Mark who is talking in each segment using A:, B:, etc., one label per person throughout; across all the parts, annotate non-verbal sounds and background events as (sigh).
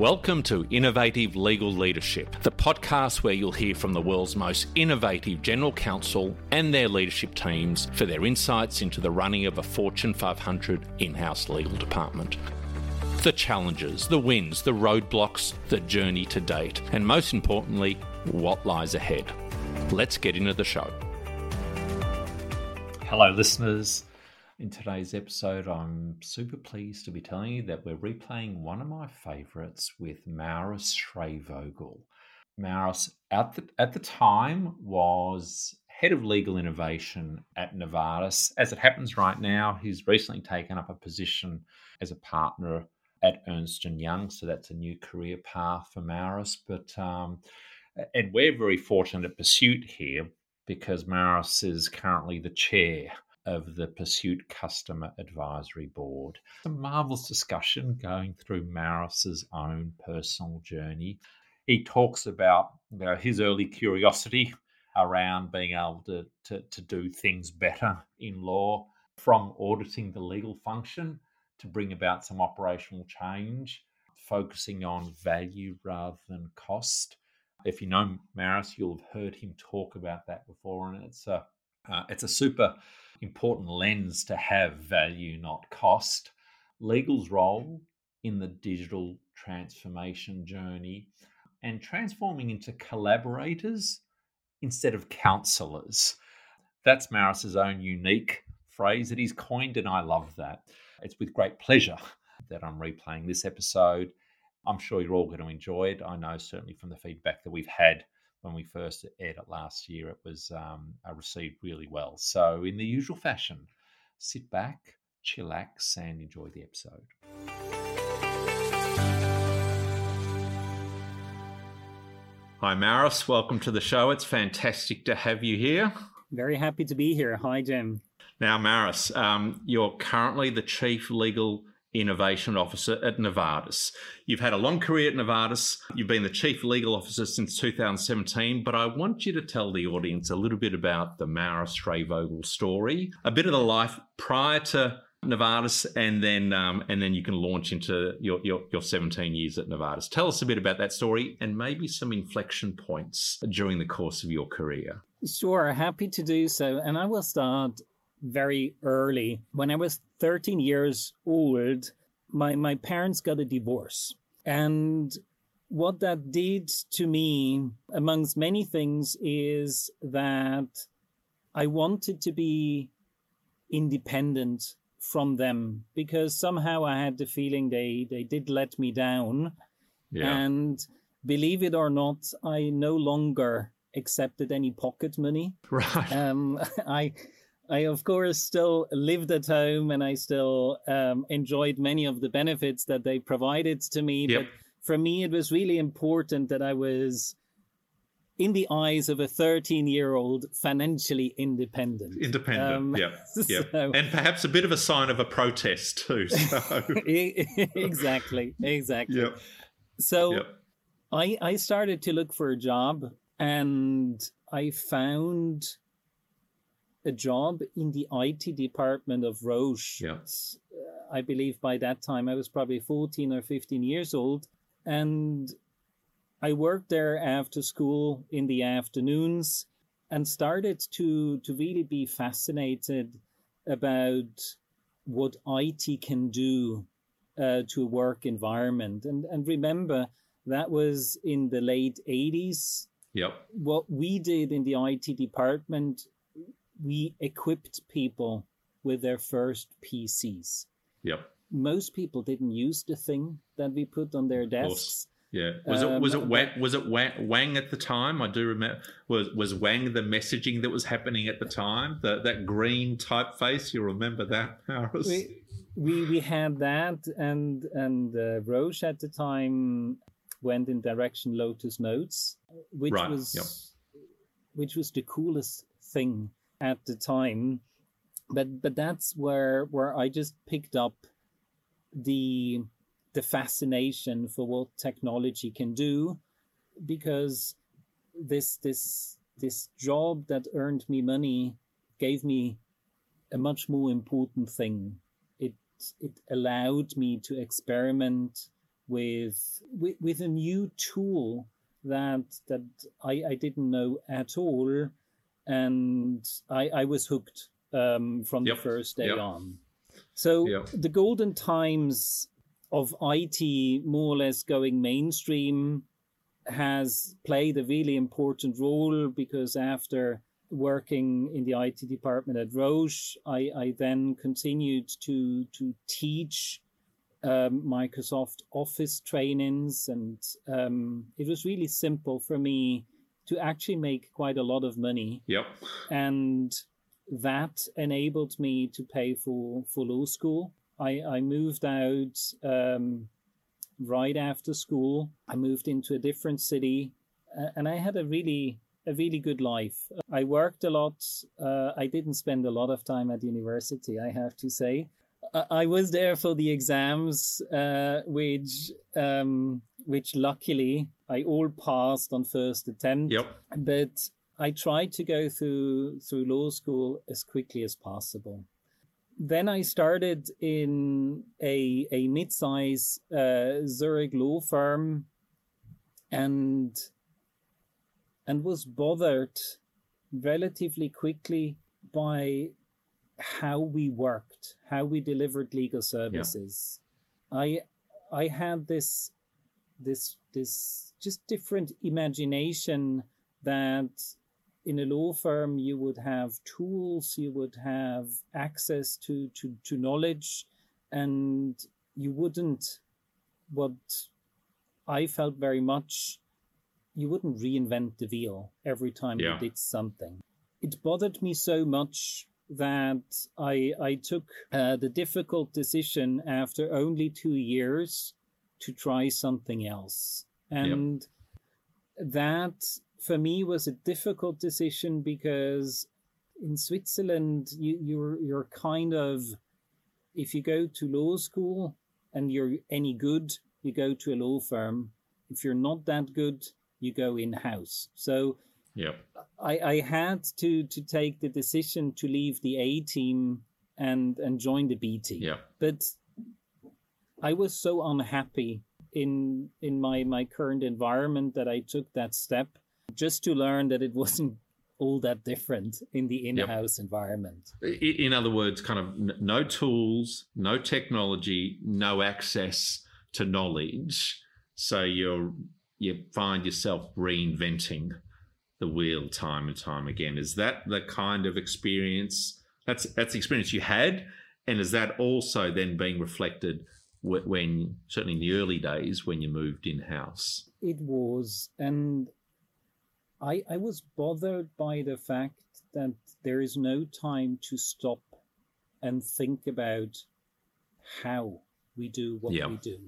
A: Welcome to Innovative Legal Leadership, the podcast where you'll hear from the world's most innovative general counsel and their leadership teams for their insights into the running of a Fortune 500 in house legal department. The challenges, the wins, the roadblocks, the journey to date, and most importantly, what lies ahead. Let's get into the show. Hello, listeners. In today's episode, I'm super pleased to be telling you that we're replaying one of my favorites with Maurus Schreyvogel. Maurus, at the, at the time, was head of legal innovation at Novartis. As it happens right now, he's recently taken up a position as a partner at Ernst & Young, so that's a new career path for Maurus. But um, and we're very fortunate at Persuit here because Maurus is currently the chair of the Persuit Customer Advisory Board. A marvelous discussion going through Maurus's own personal journey. He talks about you know, his early curiosity around being able to, to, to do things better in law, from auditing the legal function to bring about some operational change, focusing on value rather than cost. If you know Maurus, you'll have heard him talk about that before, and it's a uh, it's a super important lens to have value, not cost. Legal's role in the digital transformation journey and transforming into collaborators instead of counselors. That's Maurus's own unique phrase that he's coined, and I love that. It's with great pleasure that I'm replaying this episode. I'm sure you're all going to enjoy it. I know certainly from the feedback that we've had when we first aired it last year, it was um, uh, received really well. So, in the usual fashion, sit back, chillax, and enjoy the episode. Hi, Maurus. Welcome to the show. It's fantastic to have you here.
B: Very happy to be here. Hi, Jim.
A: Now, Maurus, um, you're currently the Chief Legal Innovation Officer at Novartis. You've had a long career at Novartis. You've been the Chief Legal Officer since 2017, but I want you to tell the audience a little bit about the Maurus Schreyvogel story, a bit of the life prior to Novartis, and then um, and then you can launch into your, your, your 17 years at Novartis. Tell us a bit about that story and maybe some inflection points during the course of your career.
B: Sure, happy to do so. And I will start very early. When I was 13 years old, my, my parents got a divorce. And what that did to me, amongst many things, is that I wanted to be independent from them because somehow I had the feeling they, they did let me down. Yeah. And believe it or not, I no longer accepted any pocket money. (laughs)
A: Right.
B: Um, (laughs) I I, of course, still lived at home and I still um, enjoyed many of the benefits that they provided to me. Yep. But for me, it was really important that I was, in the eyes of a 13 year old, financially independent.
A: Independent, um, yeah. (laughs) yeah. So, and perhaps a bit of a sign of a protest, too. So. (laughs) (laughs)
B: exactly, exactly. Yep. So yep. I, I started to look for a job and I found a job in the IT department of Roche.
A: Yeah.
B: Uh, I believe by that time I was probably 14 or 15 years old. And I worked there after school in the afternoons and started to, to really be fascinated about what IT can do uh, to a work environment. And, and remember, that was in the late 80s.
A: Yep.
B: What we did in the IT department we equipped people with their first PCs.
A: Yep.
B: Most people didn't use the thing that we put on their desks.
A: Yeah. Was um, it was it Wang, was it Wang at the time? I do remember was was Wang the messaging that was happening at the time? The, that green typeface. You remember that, (laughs) Maurus?
B: We, we we had that, and and uh, Roche at the time went in direction Lotus Notes, which right. was yep. which was the coolest thing at the time but but that's where where i just picked up the the fascination for what technology can do because this this this job that earned me money gave me a much more important thing. It it allowed me to experiment with with, with a new tool that that I, I didn't know at all, and I, I was hooked um, from yep. the first day yep. on. So yep. the golden times of IT more or less going mainstream has played a really important role because after working in the IT department at Roche, I, I then continued to to teach um, Microsoft Office trainings, and um, it was really simple for me to actually make quite a lot of money.
A: Yep.
B: And that enabled me to pay for, for law school. I, I moved out um, right after school. I moved into a different city, and I had a really a really good life. I worked a lot. Uh, I didn't spend a lot of time at university, I have to say. I was there for the exams, uh, which um, which luckily I all passed on first attempt.
A: Yep.
B: But I tried to go through through law school as quickly as possible. Then I started in a a mid-size uh, Zurich law firm, and and was bothered relatively quickly by how we worked, how we delivered legal services. Yeah. I I had this this this just different imagination that in a law firm you would have tools, you would have access to to, to knowledge, and you wouldn't what I felt very much you wouldn't reinvent the wheel every time yeah. you did something. It bothered me so much that I I took uh, the difficult decision after only two years to try something else, and yep. that for me was a difficult decision because in Switzerland you, you're you're kind of if you go to law school and you're any good, you go to a law firm. If you're not that good, you go in house. So
A: yeah.
B: I, I had to to take the decision to leave the A team and and join the B team.
A: Yeah.
B: But I was so unhappy in in my my current environment that I took that step just to learn that it (laughs) wasn't all that different in the in-house yep. environment.
A: In other words, kind of no tools, no technology, no access to knowledge. So you're you find yourself reinventing the wheel time and time again. Is that the kind of experience? That's that's the experience you had, and is that also then being reflected when certainly in the early days when you moved in house?
B: It was, and I I was bothered by the fact that there is no time to stop and think about how we do what we do.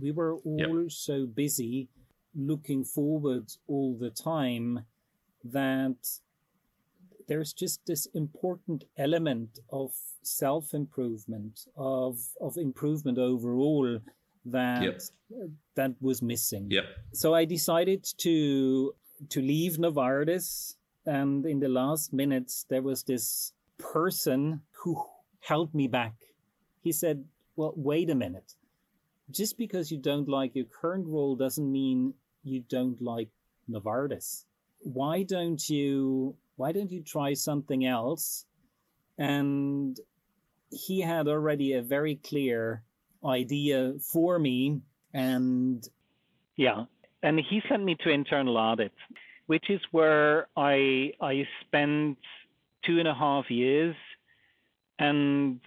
B: We were all yep. so busy looking forward all the time that there's just this important element of self improvement of of improvement overall that yep. that was missing
A: yep.
B: so i decided to to leave novartis and in the last minutes there was this person who held me back he said well wait a minute just because you don't like your current role doesn't mean you don't like Novartis. Why don't you why don't you try something else? And he had already a very clear idea for me and yeah and he sent me to internal audit which is where i i spent two and a half years and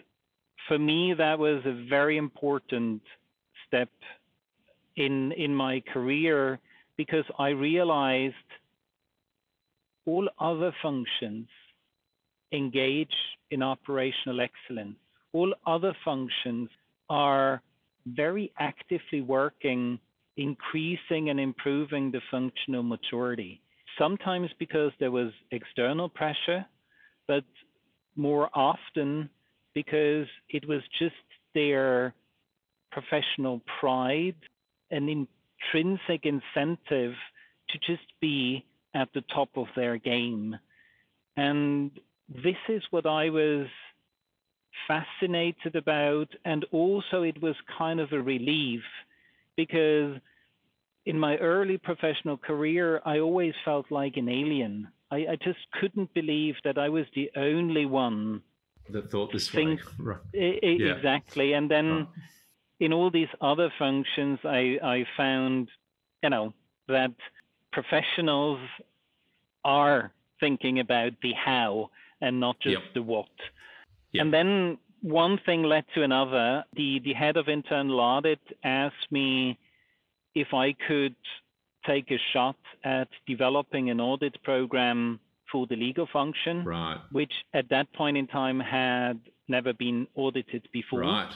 B: for me that was a very important step in in my career because I realized all other functions engage in operational excellence. All other functions are very actively working, increasing and improving the functional maturity. Sometimes because there was external pressure, but more often because it was just their professional pride an intrinsic incentive to just be at the top of their game. And this is what I was fascinated about. And also, it was kind of a relief because in my early professional career, I always felt like an alien. I, I just couldn't believe that I was the only one
A: that thought this think, way. (laughs) Right.
B: yeah. Exactly. And then right. in all these other functions, I, I found, you know, that professionals are thinking about the how and not just yep. the what. Yep. And then one thing led to another. The the head of internal audit asked me if I could take a shot at developing an audit program for the legal function,
A: right.
B: which at that point in time had never been audited before.
A: Right.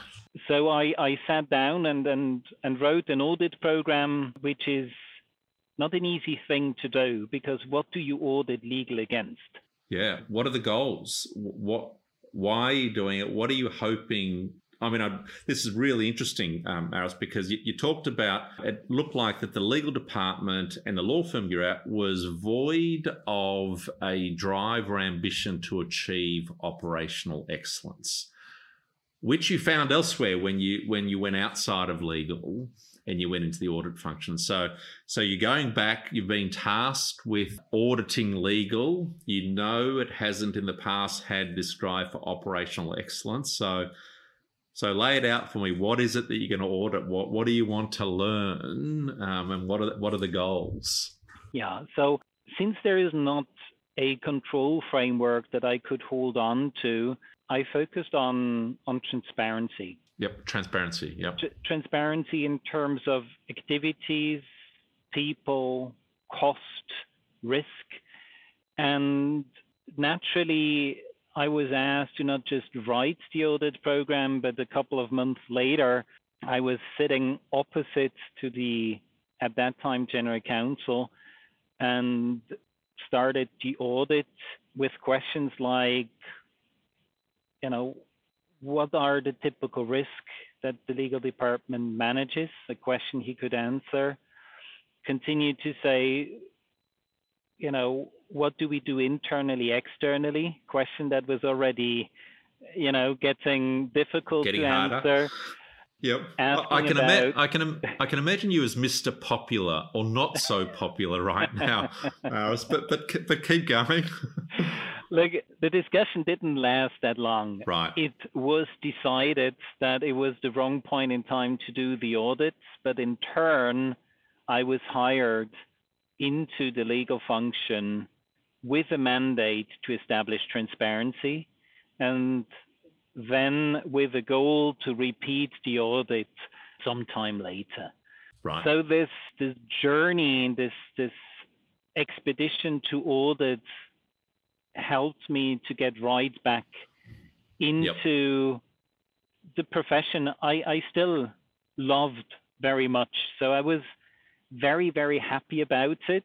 B: So I, I sat down and, and, and wrote an audit program, which is not an easy thing to do because what do you audit legal against?
A: Yeah. What are the goals? What? Why are you doing it? What are you hoping? I mean, I, this is really interesting, um, Maurus, because you, you, talked about it looked like that the legal department and the law firm you're at was void of a drive or ambition to achieve operational excellence, which you found elsewhere when you when you went outside of legal and you went into the audit function. So, so you're going back. You've been tasked with auditing legal. You know it hasn't in the past had this drive for operational excellence. So, so lay it out for me. What is it that you're going to audit? What What do you want to learn? Um, and what are what are the goals?
B: Yeah. So since there is not a control framework that I could hold on to, I focused on on transparency.
A: Yep, transparency. Yep. T-
B: transparency in terms of activities, people, cost, risk. And naturally, I was asked to not just write the audit program, but a couple of months later, I was sitting opposite to the, at that time, General Counsel and started the audit with questions like, you know, what are the typical risks that the legal department manages? A question he could answer. Continue to say, you know, what do we do internally, externally? Question that was already, you know, getting difficult
A: getting
B: to
A: harder.
B: answer.
A: Yep. I can, about... ima- I can I can imagine you as Mr. Popular or not so popular right now, (laughs) but but but keep going. (laughs)
B: Look, the discussion didn't last that long.
A: Right.
B: It was decided that it was the wrong point in time to do the audits, but in turn, I was hired into the legal function with a mandate to establish transparency and then with a goal to repeat the audit sometime later.
A: Right.
B: So this this journey, this this expedition to audit helped me to get right back into yep. the profession I, I still loved very much. So I was very, very happy about it.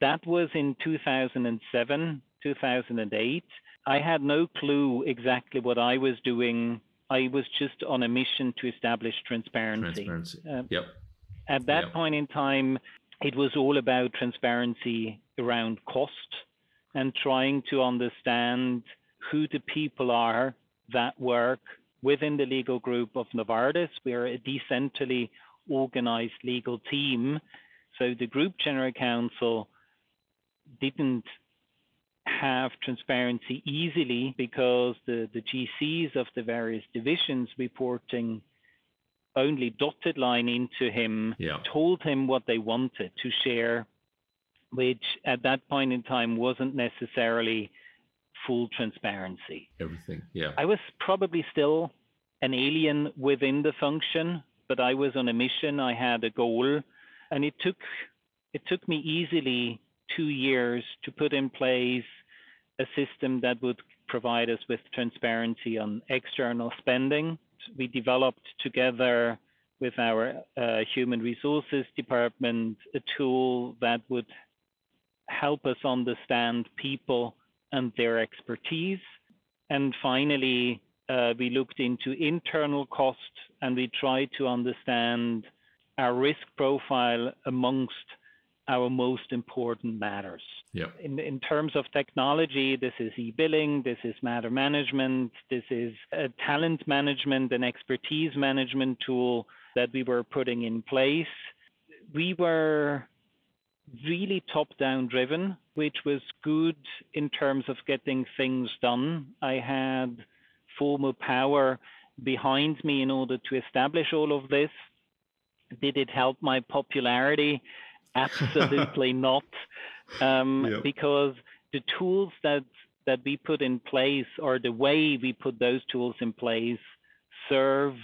B: That was in 2007, 2008. I had no clue exactly what I was doing. I was just on a mission to establish transparency.
A: Transparency. Uh, yep.
B: At that yep. point in time, it was all about transparency around cost and trying to understand who the people are that work within the legal group of Novartis. We're a decentrally organized legal team. So the group general counsel didn't have transparency easily because the, the GCs of the various divisions reporting only dotted line into him,
A: yeah.
B: told him what they wanted to share which at that point in time wasn't necessarily full transparency.
A: Everything, yeah.
B: I was probably still an alien within the function, but I was on a mission. I had a goal, and it took it took me easily two years to put in place a system that would provide us with transparency on external spending. We developed together with our uh, human resources department a tool that would help us understand people and their expertise. And finally, uh, we looked into internal costs and we tried to understand our risk profile amongst our most important matters.
A: Yep.
B: In, in terms of technology, this is e billing, this is matter management, this is a talent management and expertise management tool that we were putting in place. We were really top down driven, which was good in terms of getting things done. I had formal power behind me in order to establish all of this. Did it help my popularity? Absolutely (laughs) not, um, yep. because the tools that that we put in place, or the way we put those tools in place, served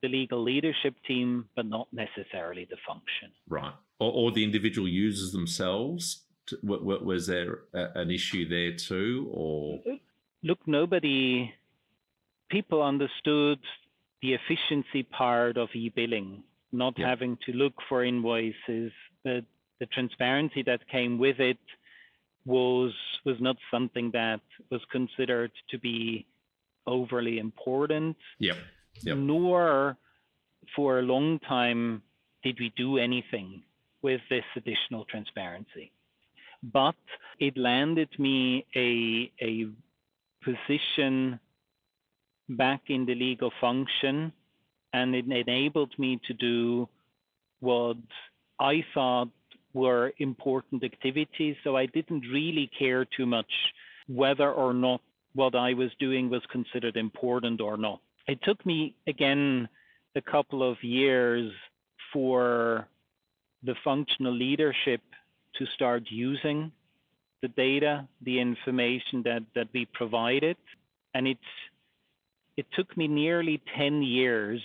B: the legal leadership team, but not necessarily the function.
A: Right, or, or the individual users themselves. Was there an issue there too, or
B: look, nobody, people understood the efficiency part of e-billing, not yep. having to look for invoices, but the transparency that came with it was was not something that was considered to be overly important.
A: Yep. Yep.
B: Nor for a long time did we do anything with this additional transparency. But it landed me a, a position back in the legal function and it enabled me to do what I thought were important activities. So I didn't really care too much whether or not what I was doing was considered important or not. It took me, again, a couple of years for the functional leadership to start using the data, the information that, that we provided. And it, it took me nearly 10 years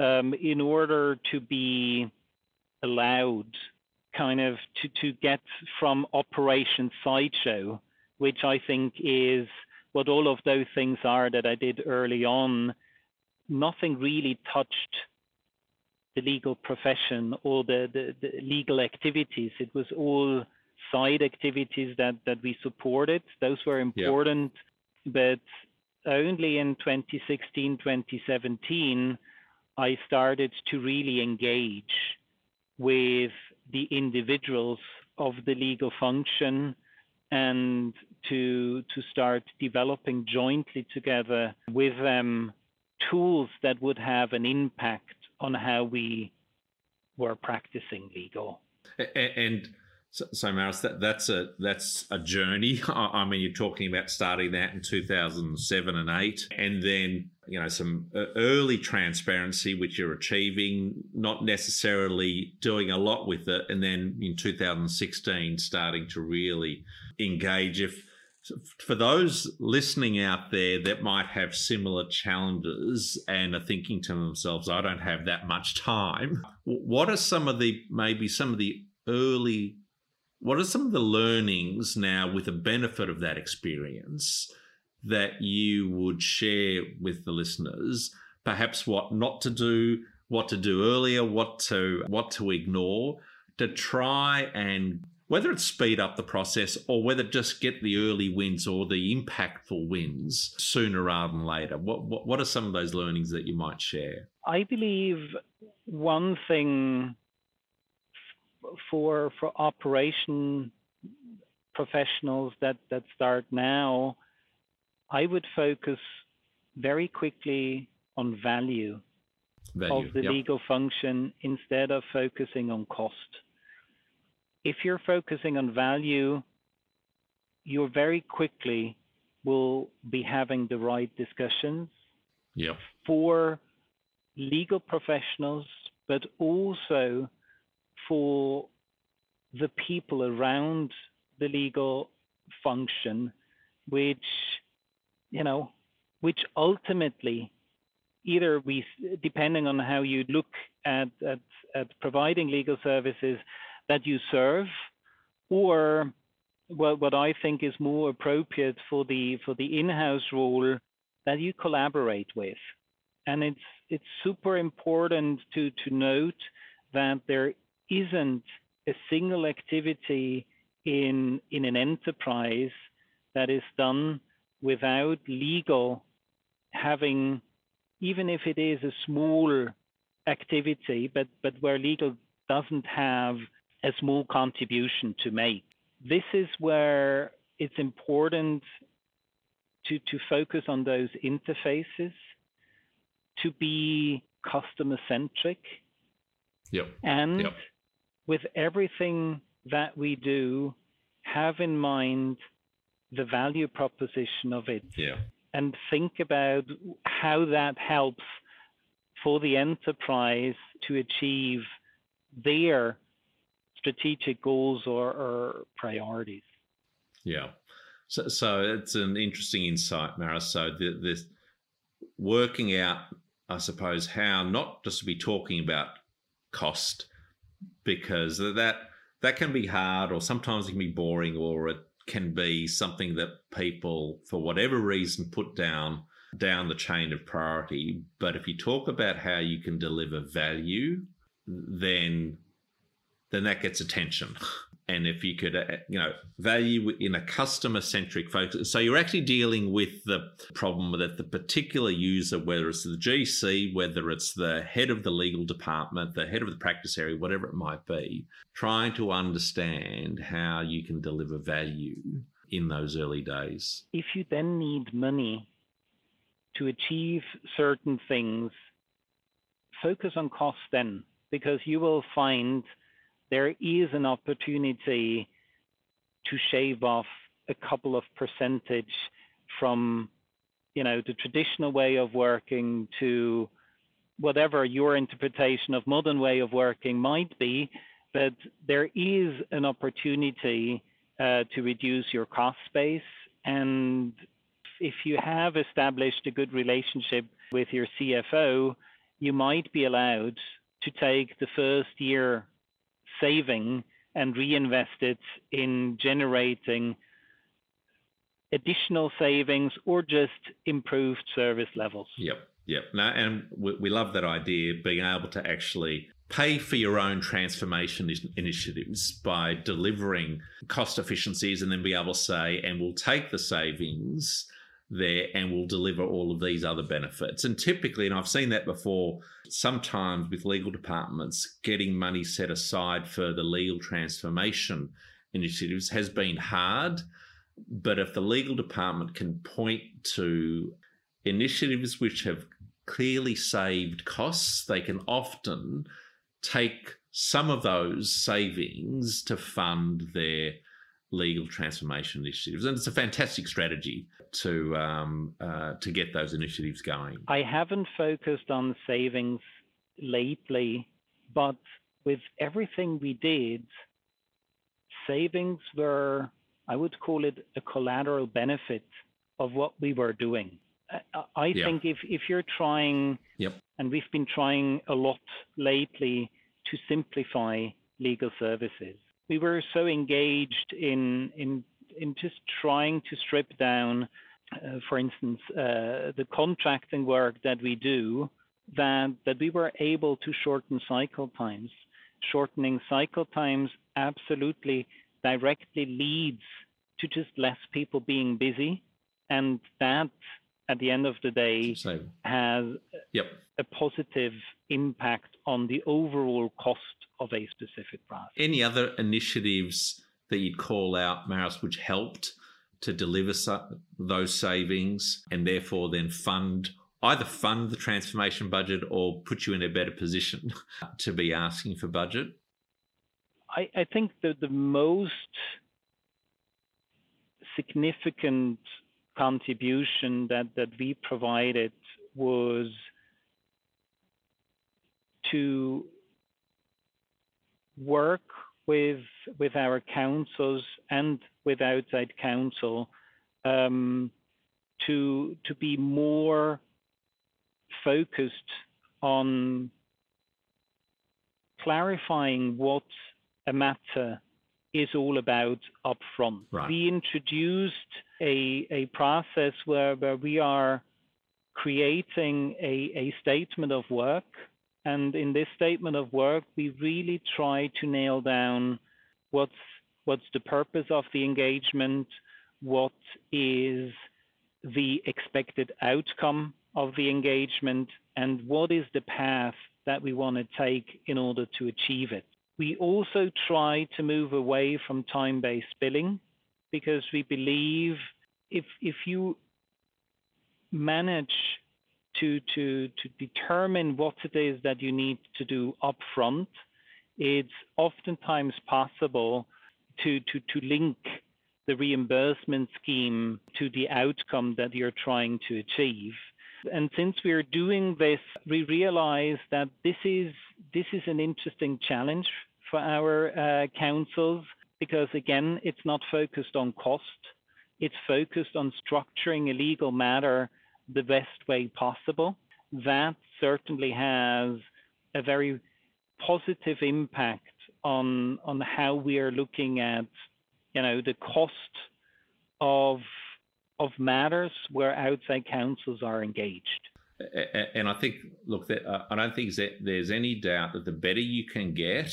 B: um, in order to be allowed kind of to, to get from Operation Sideshow, which I think is what all of those things are that I did early on, nothing really touched the legal profession or the, the, the, legal activities. It was all side activities that, that we supported. Those were important, but only in 2016, 2017, I started to really engage with the individuals of the legal function and to to start developing jointly together with them tools that would have an impact on how we were practicing legal.
A: And so, so Maurus, that, that's a that's a journey. (laughs) I mean, you're talking about starting that in 2007 and eight, and then you know some uh, early transparency which you're achieving, not necessarily doing a lot with it, and then in 2016 starting to really engage. If for those listening out there that might have similar challenges and are thinking to themselves, I don't have that much time, what are some of the maybe some of the early what are some of the learnings now with the benefit of that experience that you would share with the listeners? Perhaps what not to do, what to do earlier, what to what to ignore to try and whether it's speed up the process or whether just get the early wins or the impactful wins sooner rather than later. What, what, what are some of those learnings that you might share?
B: I believe one thing for for operation professionals that that start now, I would focus very quickly on value, value of the yep. legal function instead of focusing on cost. If you're focusing on value, you very quickly will be having the right discussions
A: yep.
B: for legal professionals, but also for the people around the legal function, which, you know, which ultimately either we, depending on how you look at, at, at providing legal services that you serve, or what, what I think is more appropriate for the for the in-house role that you collaborate with. And it's it's super important to to note that there isn't a single activity in in an enterprise that is done without legal having even if it is a small activity but but where legal doesn't have a small contribution to make. This is where it's important to, to focus on those interfaces, to be customer centric.
A: Yep.
B: And
A: yep.
B: with everything that we do, have in mind the value proposition of it.
A: Yeah.
B: And think about how that helps for the enterprise to achieve their strategic goals or, or priorities.
A: Yeah. So, so it's an interesting insight, Maurus. So the, this working out, I suppose, how not just to be talking about cost, because that that can be hard, or sometimes it can be boring, or it can be something that people, for whatever reason, put down down the chain of priority. But if you talk about how you can deliver value, then then that gets attention. And if you could, uh, you know, value in a customer centric focus, so you're actually dealing with the problem that the particular user, whether it's the GC, whether it's the head of the legal department, the head of the practice area, whatever it might be, trying to understand how you can deliver value in those early days.
B: If you then need money to achieve certain things, focus on cost then, because you will find there is an opportunity to shave off a couple of percentage from you know the traditional way of working to whatever your interpretation of modern way of working might be but there is an opportunity uh, to reduce your cost base. And if you have established a good relationship with your CFO you might be allowed to take the first year saving and reinvest it in generating additional savings or just improved service levels.
A: Yep, yep. No, and we, we love that idea, being able to actually pay for your own transformation initiatives by delivering cost efficiencies and then be able to say, and we'll take the savings there and will deliver all of these other benefits. And typically, and I've seen that before, sometimes with legal departments, getting money set aside for the legal transformation initiatives has been hard. But if the legal department can point to initiatives which have clearly saved costs, they can often take some of those savings to fund their legal transformation initiatives, and it's a fantastic strategy to um, uh, to get those initiatives going.
B: I haven't focused on savings lately, but with everything we did, savings were I would call it a collateral benefit of what we were doing. I, I yeah. think if if you're trying,
A: yep.
B: and we've been trying a lot lately to simplify legal services we were so engaged in in in just trying to strip down, uh, for instance, uh, the contracting work that we do, that that we were able to shorten cycle times. Shortening cycle times absolutely directly leads to just less people being busy, and that at the end of the day
A: Same.
B: has
A: yep.
B: a positive impact on the overall cost of a specific process.
A: Any other initiatives that you'd call out, Maurus, which helped to deliver those savings and therefore then fund either fund the transformation budget or put you in a better position (laughs) to be asking for budget?
B: I, I think that the most significant contribution that, that we provided was to work with with our counsels and with outside counsel um, to to be more focused on clarifying what a matter is all about upfront.
A: Right.
B: We introduced a, a process where, where we are creating a, a statement of work and in this statement of work, we really try to nail down what's what's the purpose of the engagement, what is the expected outcome of the engagement, and what is the path that we want to take in order to achieve it. We also try to move away from time based billing because we believe if, if you manage to, to, to determine what it is that you need to do upfront, it's oftentimes possible to, to, to link the reimbursement scheme to the outcome that you're trying to achieve. And since we're doing this, we realize that this is this is an interesting challenge for our uh, counsels because again, it's not focused on cost. It's focused on structuring a legal matter the best way possible. That certainly has a very positive impact on on how we are looking at you know the cost of of matters where outside counsels are engaged.
A: And I think, look, uh, I don't think there's any doubt that the better you can get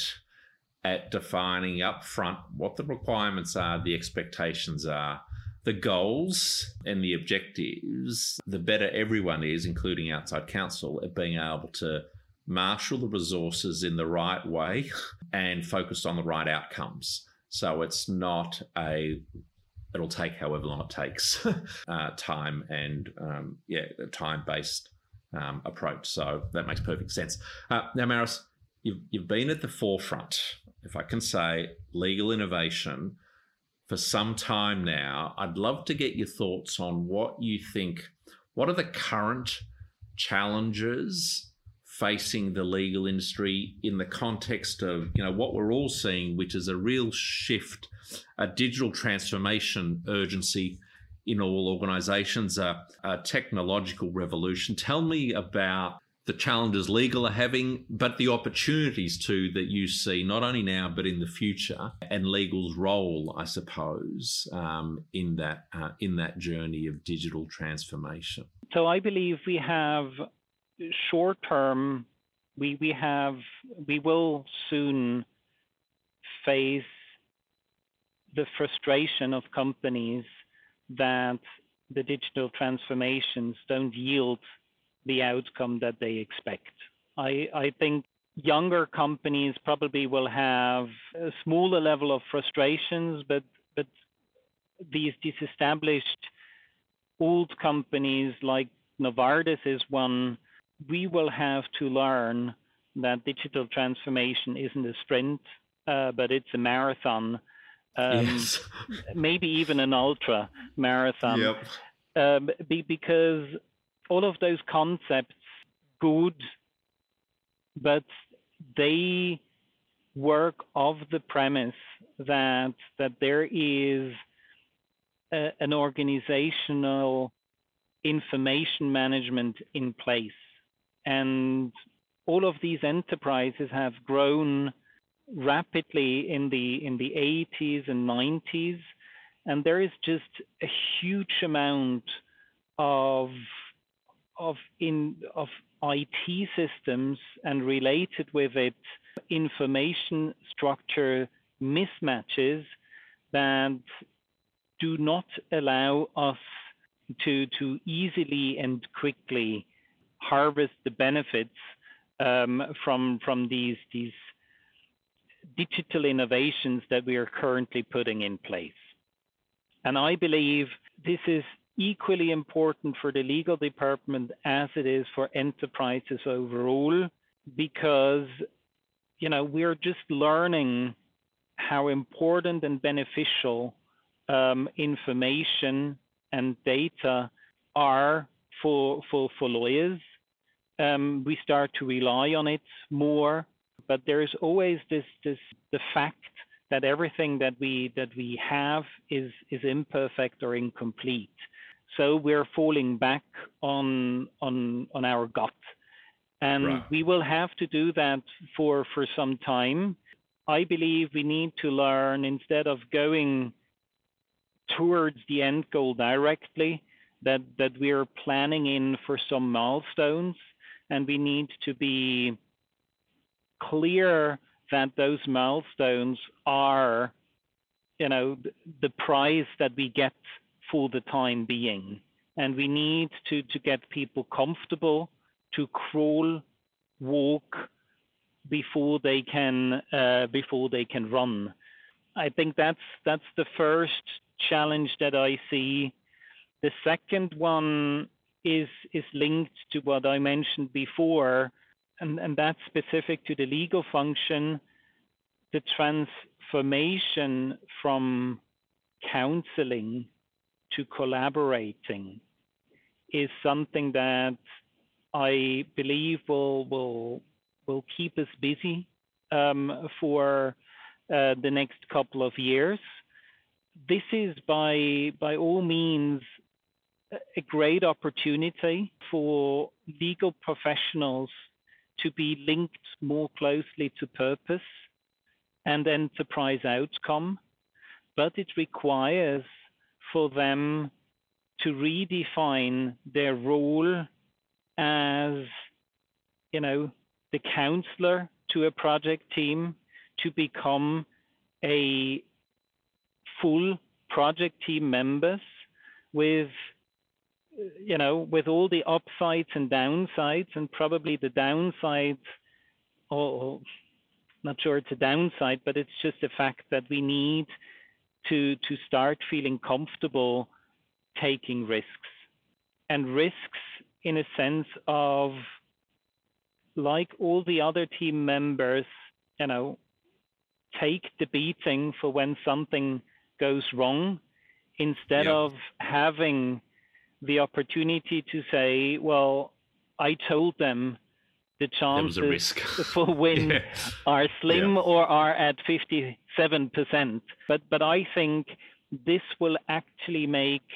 A: at defining upfront what the requirements are, the expectations are, the goals and the objectives, the better everyone is, including outside counsel, at being able to marshal the resources in the right way (laughs) and focus on the right outcomes. So it's not a it'll take however long it takes (laughs) uh, time and um, yeah time based um, approach. So that makes perfect sense. Uh, now, Maurus, you've you've been at the forefront, if I can say, legal innovation for some time now. I'd love to get your thoughts on what you think. What are the current challenges facing the legal industry in the context of you know what we're all seeing, which is a real shift, a digital transformation urgency in all organisations, a, a technological revolution. Tell me about the challenges legal are having, but the opportunities too that you see not only now but in the future, and legal's role, I suppose, um, in that uh, in that journey of digital transformation.
B: So I believe we have short term, we we have we will soon face the frustration of companies that the digital transformations don't yield the outcome that they expect. I, I think younger companies probably will have a smaller level of frustrations, but but these disestablished old companies like Novartis is one we will have to learn that digital transformation isn't a sprint, uh, but it's a marathon, um, yes. maybe even an ultra marathon. Yep. Um, be, because all of those concepts, good, but they work of the premise that that there is a, an organizational information management in place. And all of these enterprises have grown rapidly in the in the 80s and 90s and there is just a huge amount of of in of IT systems and related with it information structure mismatches that do not allow us to to easily and quickly harvest the benefits um, from from these these digital innovations that we are currently putting in place. And I believe this is equally important for the legal department as it is for enterprises overall, because you know we're just learning how important and beneficial um, information and data are for, for, for lawyers um, we start to rely on it more. But there is always this this the fact that everything that we that we have is is imperfect or incomplete. So we're falling back on on on our gut, and right. we will have to do that for for some time. I believe we need to learn instead of going towards the end goal directly that that we're planning in for some milestones and we need to be clear that those milestones are, you know, the prize that we get for the time being. And we need to, to get people comfortable to crawl, walk, before they can uh, before they can run. I think that's that's the first challenge that I see. The second one is is linked to what I mentioned before, and, and that's specific to the legal function, the transformation from counseling to collaborating is something that I believe will will will keep us busy um, for uh, the next couple of years. This is by by all means a great opportunity for legal professionals to be linked more closely to purpose and enterprise outcome, but it requires for them to redefine their role as, you know, the counselor to a project team to become a full project team members with you know with all the upsides and downsides and probably the downsides or not sure it's a downside but it's just a fact that we need to to start feeling comfortable taking risks and risks in a sense of like all the other team members, you know, take the beating for when something goes wrong instead yeah. of having the opportunity to say, well, I told them the chances (laughs) for win (laughs) yeah. are slim yeah. or are at 57%. But, but I think this will actually make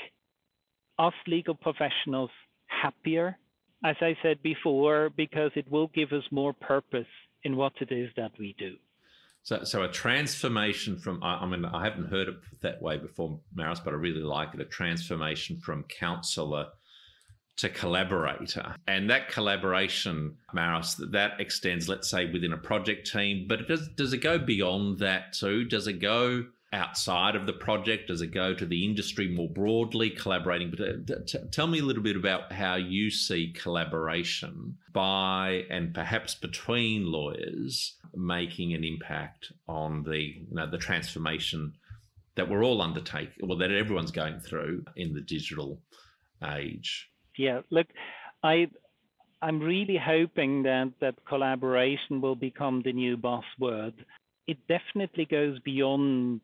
B: us legal professionals happier, as I said before, because it will give us more purpose in what it is that we do.
A: So, so a transformation from, I, mean, I haven't heard it that way before, Maurus, but I really like it a transformation from counselor to collaborator. And that collaboration, Maurus, that extends, let's say, within a project team, but does, does it go beyond that too? Does it go outside of the project? Does it go to the industry more broadly, collaborating? But uh, t- tell me a little bit about how you see collaboration by and perhaps between lawyers making an impact on the you know, the transformation that we're all undertaking, or that everyone's going through in the digital age.
B: Yeah, look, I I'm really hoping that that collaboration will become the new buzzword it definitely goes beyond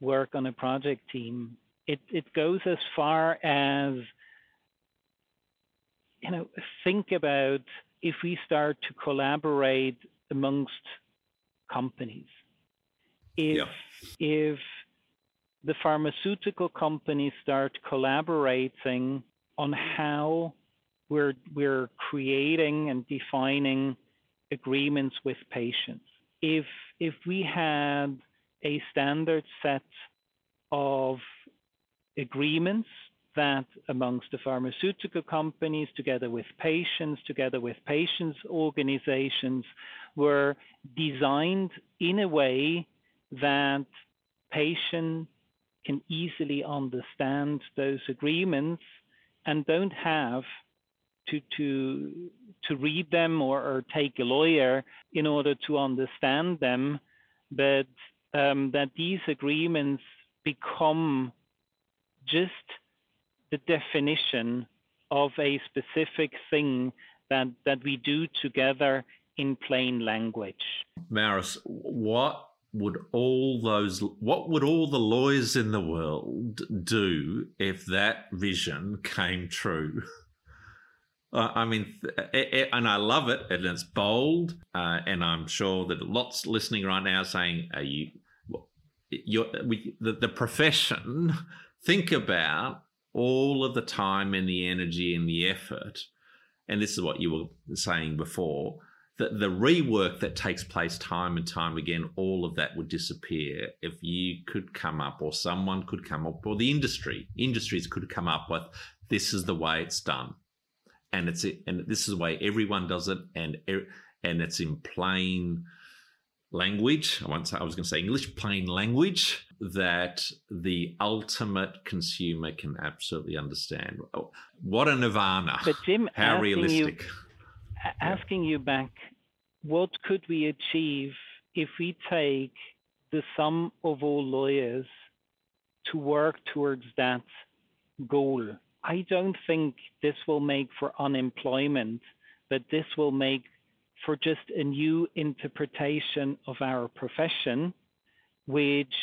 B: work on a project team. It it goes as far as you know, think about if we start to collaborate amongst companies. If yeah. if the pharmaceutical companies start collaborating on how we're we're creating and defining agreements with patients. If if we had a standard set of agreements that amongst the pharmaceutical companies, together with patients, together with patients' organizations, were designed in a way that patients can easily understand those agreements and don't have to to to read them or, or take a lawyer in order to understand them, but um, that these agreements become just the definition of a specific thing that, that we do together in plain language.
A: Maurus, what would all those what would all the lawyers in the world do if that vision came true? (laughs) I mean, it, it, and I love it, and it's bold, uh, and I'm sure that lots listening right now saying, "Are you your we, the, the profession (laughs) think about all of the time and the energy and the effort and this is what you were saying before that the rework that takes place time and time again all of that would disappear if you could come up or someone could come up or the industry industries could come up with this is the way it's done and it's and this is the way everyone does it and and it's in plain language. I want to I was going to say English, plain language that the ultimate consumer can absolutely understand. Oh, what a nirvana!
B: But Jim,
A: how realistic?
B: You, asking you back what could we achieve if we take the sum of all lawyers to work towards that goal? I don't think this will make for unemployment, but this will make for just a new interpretation of our profession, which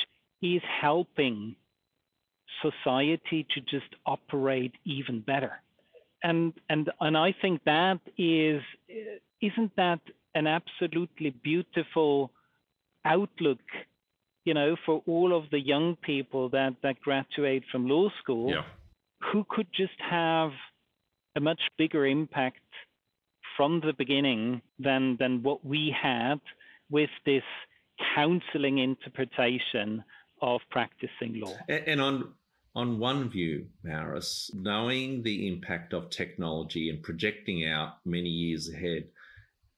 B: is helping society to just operate even better. And and and I think that is isn't that an absolutely beautiful outlook, you know, for all of the young people that that graduate from law school,
A: yeah.
B: who could just have a much bigger impact from the beginning than than what we had with this counseling interpretation of practicing law.
A: And, and on on one view, Maurus, knowing the impact of technology and projecting out many years ahead,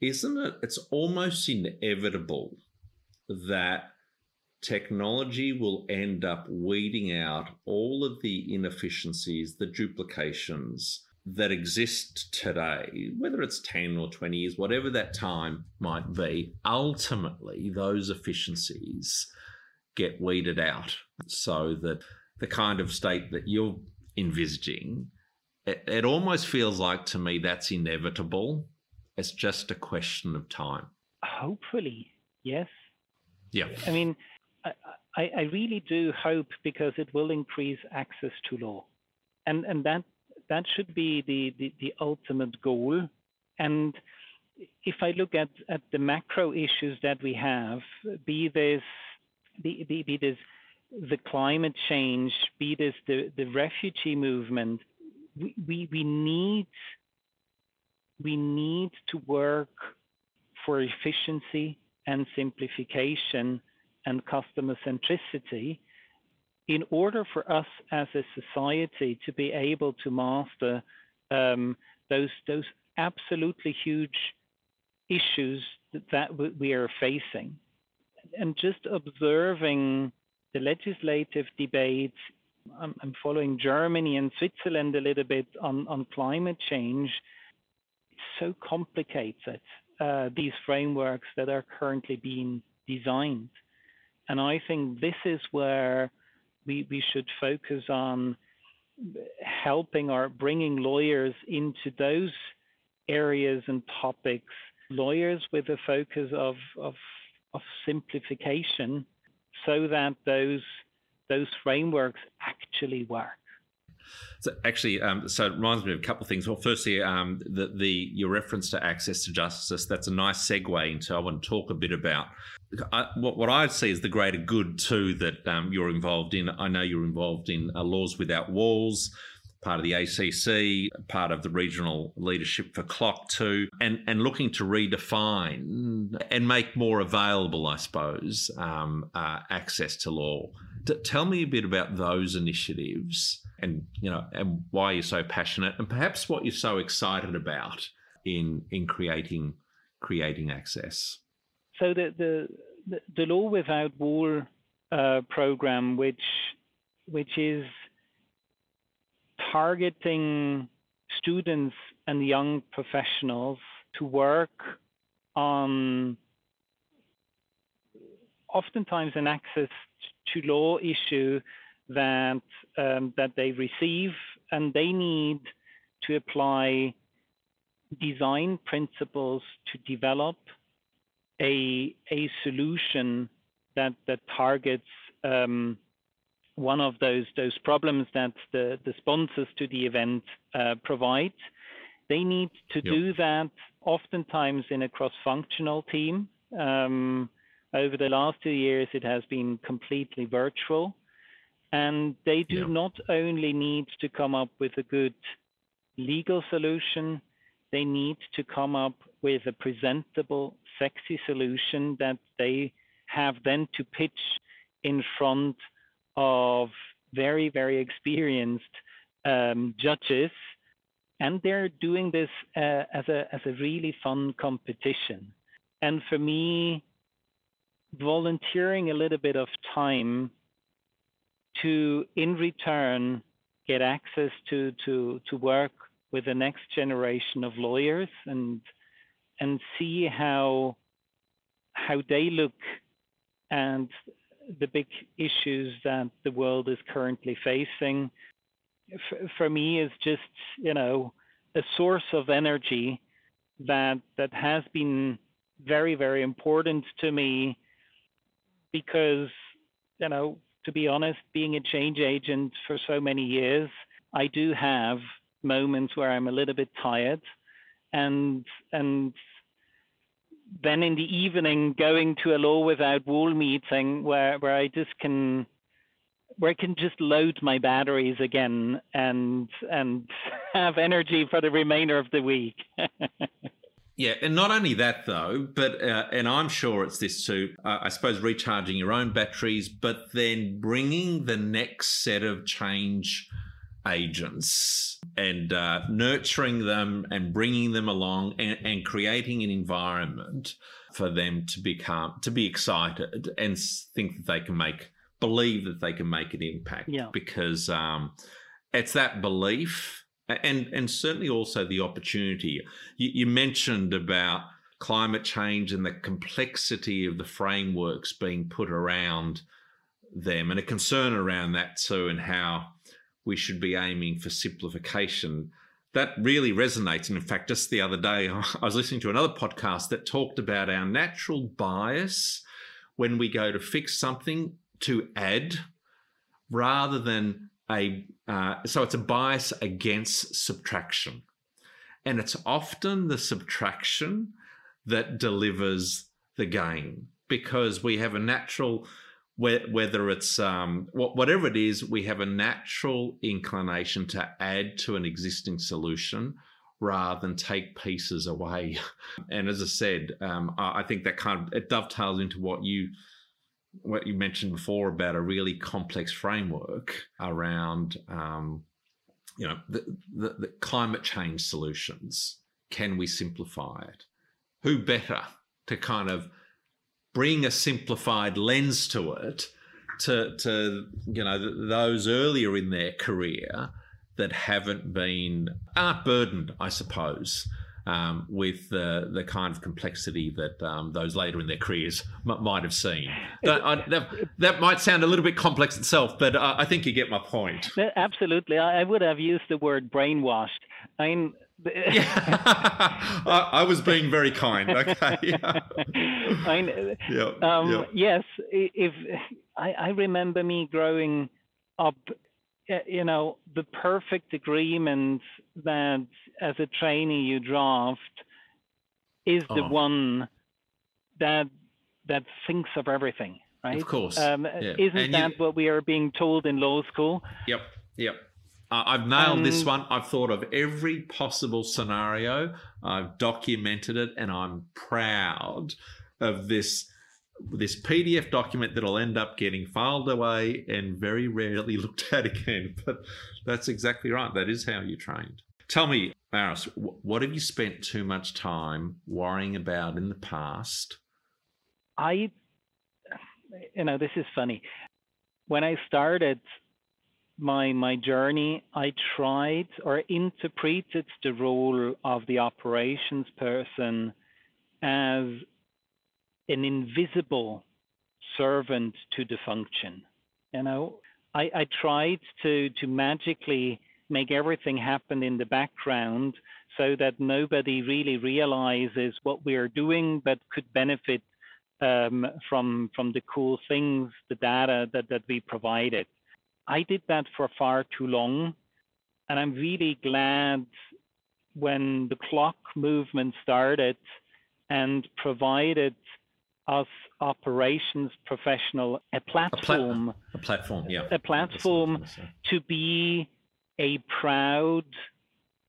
A: isn't it? It's almost inevitable that technology will end up weeding out all of the inefficiencies, the duplications that exist today, whether it's 10 or 20 years, whatever that time might be, ultimately those efficiencies get weeded out so that the kind of state that you're envisaging, it, it almost feels like to me that's inevitable. It's just a question of time.
B: Hopefully, yes.
A: Yeah.
B: I mean, I, I really do hope because it will increase access to law. And, and that, that should be the, the, the ultimate goal. And if I look at, at the macro issues that we have, be this be, be, be this the climate change, be this the, the refugee movement, we, we, we need we need to work for efficiency and simplification and customer centricity in order for us as a society to be able to master um, those those absolutely huge issues that, that we are facing. And just observing the legislative debates, I'm, I'm, following Germany and Switzerland a little bit on, on climate change. It's so complicated, uh, these frameworks that are currently being designed. And I think this is where we, we should focus on helping or bringing lawyers into those areas and topics, lawyers with a focus of, of of simplification so that those those frameworks actually work.
A: So actually, um, so it reminds me of a couple of things. Well, firstly, um, the, the your reference to access to justice. That's a nice segue into I want to talk a bit about I, what what I see as the greater good too that um, you're involved in. I know you're involved in uh, Laws Without Walls part of the ACC, part of the regional leadership for CLOC 2, and, and looking to redefine and make more available, I suppose, um, uh, access to law. D- tell me a bit about those initiatives and you know and why you're so passionate and perhaps what you're so excited about in in creating creating access.
B: So the the the, law without wall uh, program, which which is targeting students and young professionals to work on oftentimes an access to law issue that um, that they receive and they need to apply design principles to develop a a solution that that targets um, one of those those problems that the, the sponsors to the event uh, provide. They need to yep. do that oftentimes in a cross-functional team. Um, over the last two years, it has been completely virtual, and they do yep. not only need to come up with a good legal solution, they need to come up with a presentable, sexy solution that they have then to pitch in front of very, very experienced um, judges, and they're doing this uh, as a as a really fun competition. And for me, volunteering a little bit of time to, in return, get access to to to work with the next generation of lawyers and and see how how they look and the big issues that the world is currently facing f- for me is just you know a source of energy that that has been very very important to me because you know to be honest being a change agent for so many years i do have moments where i'm a little bit tired and and then in the evening going to a law without wall meeting where where i just can where I can just load my batteries again and and (laughs) have energy for the remainder of the week. (laughs)
A: yeah, and not only that though, but uh, and I'm sure it's this too. Uh, I suppose recharging your own batteries, but then bringing the next set of change agents and uh, nurturing them and bringing them along and, and creating an environment for them to become to be excited and think that they can make believe that they can make an impact
B: yeah.
A: because um, it's that belief and and certainly also the opportunity. You, you, mentioned about climate change and the complexity of the frameworks being put around them and a concern around that too and how we should be aiming for simplification that really resonates. And in fact, just the other day, (laughs) I was listening to another podcast that talked about our natural bias when we go to fix something to add rather than a uh, so it's a bias against subtraction and it's often the subtraction that delivers the gain because we have a natural whether it's um, whatever it is we have a natural inclination to add to an existing solution rather than take pieces away. (laughs) And as i said um, i think that kind of it dovetails into what you what you mentioned before about a really complex framework around um, you know the, the, the, climate change solutions. Can we simplify it? Who better to kind of bring a simplified lens to it to to you know those earlier in their career that haven't been aren't burdened i suppose um, with the the kind of complexity that um, those later in their careers m- might have seen. That, I, that, that, might sound a little bit complex itself, but I, I think you get my point.
B: Absolutely, I would have used the word brainwashed. I mean,
A: yeah. (laughs) I, I, was being very kind. (laughs) Okay. Yeah. (laughs)
B: I yeah. Um, Yes. If I, I remember me growing up you know, the perfect agreement that as a trainee you draft is the oh. one that that thinks of everything, right?
A: Of course.
B: Um, yeah. Isn't and that you... what we are being told in law school?
A: Yep. Yep. Uh, I've nailed um, this one. I've thought of every possible scenario. I've documented it, and I'm proud of this this PDF document that'll end up getting filed away and very rarely (laughs) looked at again. But that's exactly right. That is how you trained. Tell me, Maurus, what have you spent too much time worrying about in the past?
B: I, you know, this is funny. When I started my my journey, I tried or interpreted the role of the operations person as an invisible servant to the function. You know, I, I tried to to magically make everything happen in the background so that nobody really realizes what we are doing, but could benefit um, from from the cool things, the data that that we provided. I did that for far too long, and I'm really glad when the CLOC movement started and provided us operations professional a platform a,
A: pla- a platform yeah.
B: A platform to be a proud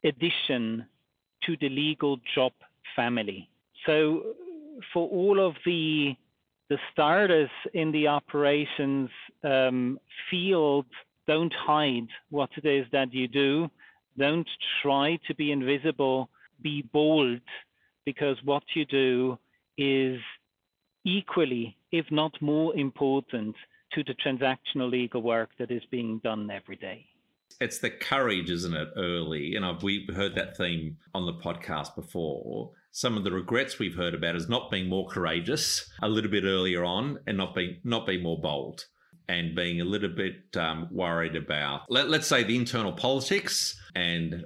B: addition to the legal job family. So for all of the the starters in the operations um, field don't hide what it is that you do don't try to be invisible be bold because what you do is equally, if not more important, to the transactional legal work that is being done every day.
A: It's the courage, isn't it? Early, and I've we heard that theme on the podcast before. Some of the regrets we've heard about is not being more courageous a little bit earlier on, and not being not being more bold, and being a little bit um, worried about let, let's say the internal politics and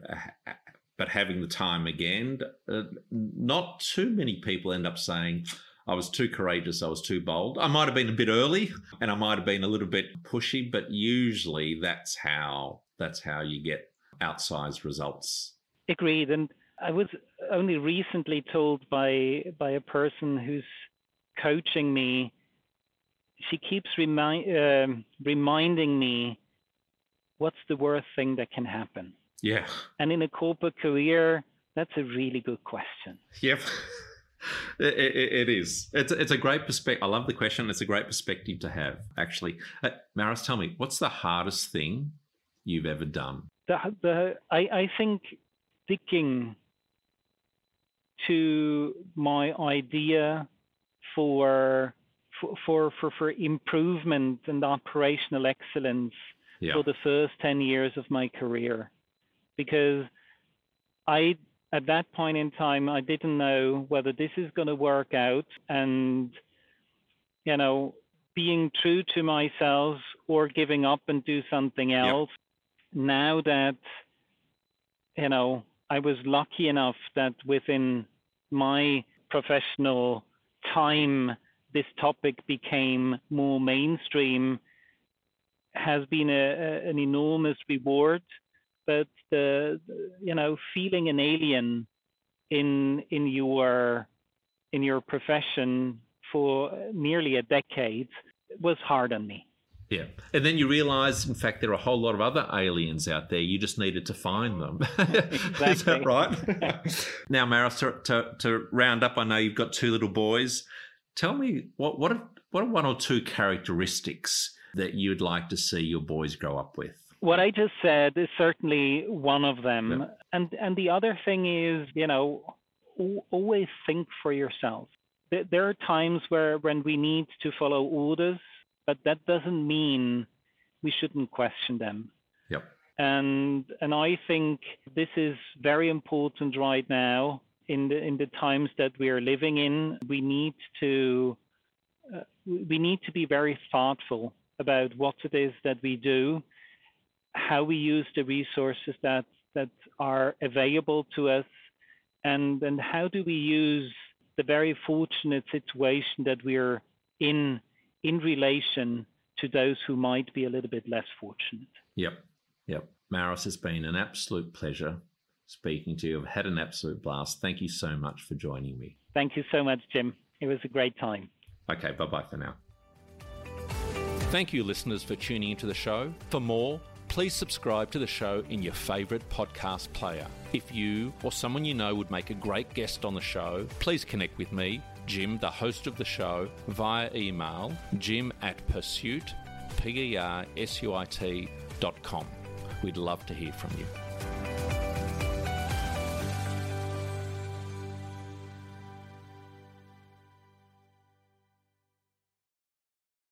A: but having the time again. Uh, not too many people end up saying, I was too courageous, I was too bold. I might have been a bit early and I might have been a little bit pushy, but usually that's how that's how you get outsized results.
B: Agreed. And I was only recently told by by a person who's coaching me. She keeps remi- uh, reminding me, what's the worst thing that can happen?
A: Yeah.
B: And in a corporate career, that's a really good question.
A: Yep. (laughs) It, it, it is. It's, it's a great perspective. I love the question. It's a great perspective to have, actually. Uh, Maurus, tell me, what's the hardest thing you've ever done?
B: The, the, I, I think sticking to my idea for, for, for, for improvement and operational excellence yeah. for the first 10 years of my career because I at that point in time I didn't know whether this is going to work out and you know being true to myself or giving up and do something else. Now that you know I was lucky enough that within my professional time this topic became more mainstream has been a, a, an enormous reward but the you know feeling an alien in in your in your profession for nearly a decade was hard on me.
A: Yeah. And then you realize, in fact, there are a whole lot of other aliens out there. You just needed to find them.
B: exactly. (laughs)
A: Is that right? (laughs) now, Maurus, to, to, to, round up, I know you've got two little boys. Tell me, what, what, are, what are one or two characteristics that you'd like to see your boys grow up with?
B: what I just said is certainly one of them. Yeah. And and the other thing is, you know, always think for yourself. There are times where when we need to follow orders, but that doesn't mean we shouldn't question them.
A: Yep.
B: And and I think this is very important right now in the in the times that we are living in. We need to uh, we need to be very thoughtful about what it is that we do how we use the resources that that are available to us and and how do we use the very fortunate situation that we're in in relation to those who might be a little bit less fortunate.
A: Yep. Yep. Maurus has been an absolute pleasure speaking to you. I've had an absolute blast. Thank you so much for joining me.
B: Thank you so much, Jim. It was a great time.
A: Okay, bye bye for now.
C: Thank you, listeners, for tuning into the show. For more, please subscribe to the show in your favourite podcast player. If you or someone you know would make a great guest on the show, please connect with me, Jim, the host of the show, via email jim at Persuit, P-E-R-S-U-I-T dot com. We'd love to hear from you.